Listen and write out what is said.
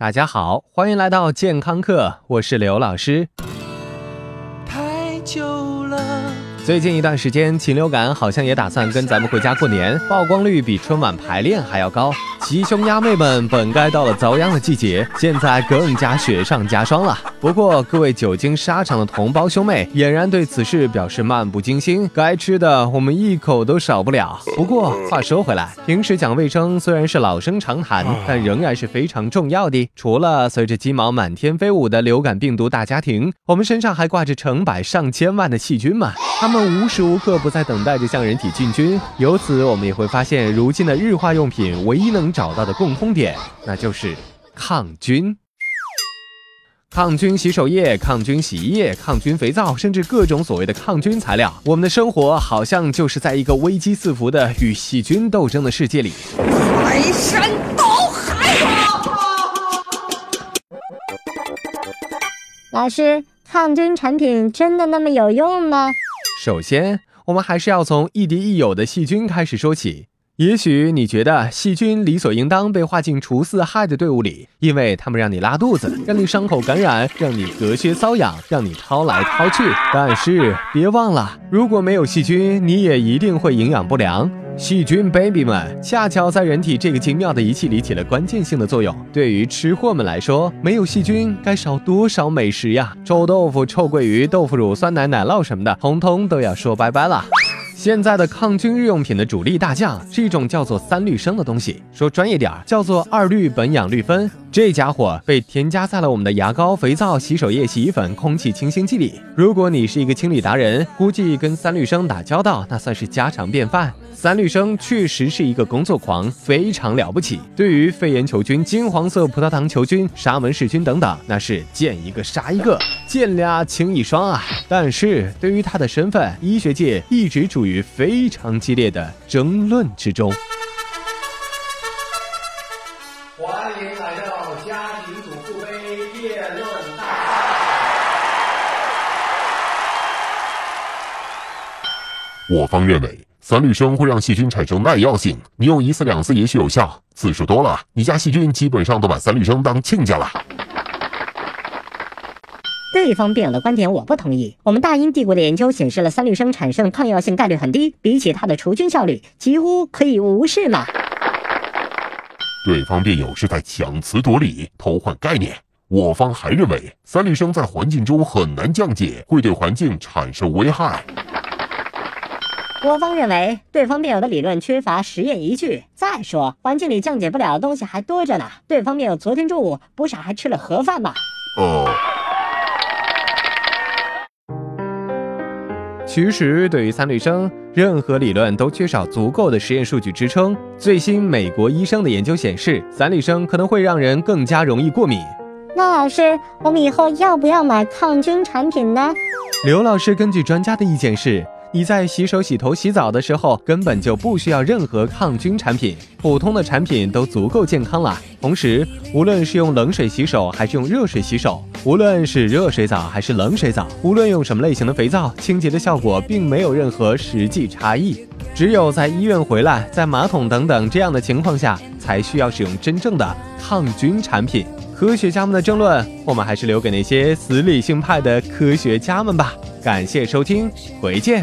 大家好，欢迎来到健康课，我是刘老师。太久了。最近一段时间，禽流感好像也打算跟咱们回家过年，曝光率比春晚排练还要高。鸡兄鸭妹们本该到了遭殃的季节，现在更加雪上加霜了。不过，各位久经沙场的同胞兄妹俨然对此事表示漫不经心。该吃的我们一口都少不了。不过话说回来，平时讲卫生虽然是老生常谈，但仍然是非常重要的。除了随着鸡毛满天飞舞的流感病毒大家庭，我们身上还挂着成百上千万的细菌嘛，它们无时无刻不在等待着向人体进军。由此，我们也会发现，如今的日化用品唯一能找到的共通点，那就是抗菌。抗菌洗手液、抗菌洗衣液、抗菌肥皂，甚至各种所谓的抗菌材料，我们的生活好像就是在一个危机四伏的与细菌斗争的世界里，排山倒海啊！老师，抗菌产品真的那么有用吗？首先，我们还是要从亦敌亦友的细菌开始说起。也许你觉得细菌理所应当被划进除四害的队伍里，因为他们让你拉肚子，让你伤口感染，让你隔靴搔痒，让你掏来掏去。但是别忘了，如果没有细菌，你也一定会营养不良。细菌 baby 们恰巧在人体这个精妙的仪器里起了关键性的作用。对于吃货们来说，没有细菌该少多少美食呀！臭豆腐、臭鳜鱼、豆腐乳、酸奶、奶酪什么的，通通都要说拜拜了。现在的抗菌日用品的主力大将是一种叫做三氯生的东西，说专业点儿叫做二氯苯氧氯酚。这家伙被添加在了我们的牙膏、肥皂、洗手液、洗衣粉、空气清新剂里。如果你是一个清理达人，估计跟三氯生打交道那算是家常便饭。三氯生确实是一个工作狂，非常了不起。对于肺炎球菌、金黄色葡萄糖球菌、沙门氏菌等等，那是见一个杀一个，见俩清一双啊。但是对于他的身份，医学界一直处于非常激烈的争论之中。欢迎来到家庭主妇杯辩论大赛。我方认为。三氯生会让细菌产生耐药性，你用一次两次也许有效，次数多了，你家细菌基本上都把三氯生当亲家了。对方辩友的观点我不同意。我们大英帝国的研究显示了三氯生产生抗药性概率很低，比起它的除菌效率，几乎可以无视嘛。对方辩友是在强词夺理，偷换概念。我方还认为三氯生在环境中很难降解，会对环境产生危害。我方认为，对方辩友的理论缺乏实验依据。再说，环境里降解不了的东西还多着呢。对方辩友昨天中午不是还吃了盒饭吗？哦。其实，对于三氯生，任何理论都缺少足够的实验数据支撑。最新美国医生的研究显示，三氯生可能会让人更加容易过敏。那老师，我们以后要不要买抗菌产品呢？刘老师根据专家的意见是。你在洗手、洗头、洗澡的时候，根本就不需要任何抗菌产品，普通的产品都足够健康了。同时，无论是用冷水洗手还是用热水洗手，无论是热水澡还是冷水澡，无论用什么类型的肥皂，清洁的效果并没有任何实际差异。只有在医院回来、在马桶等等这样的情况下，才需要使用真正的抗菌产品。科学家们的争论，我们还是留给那些死理性派的科学家们吧。感谢收听，回见。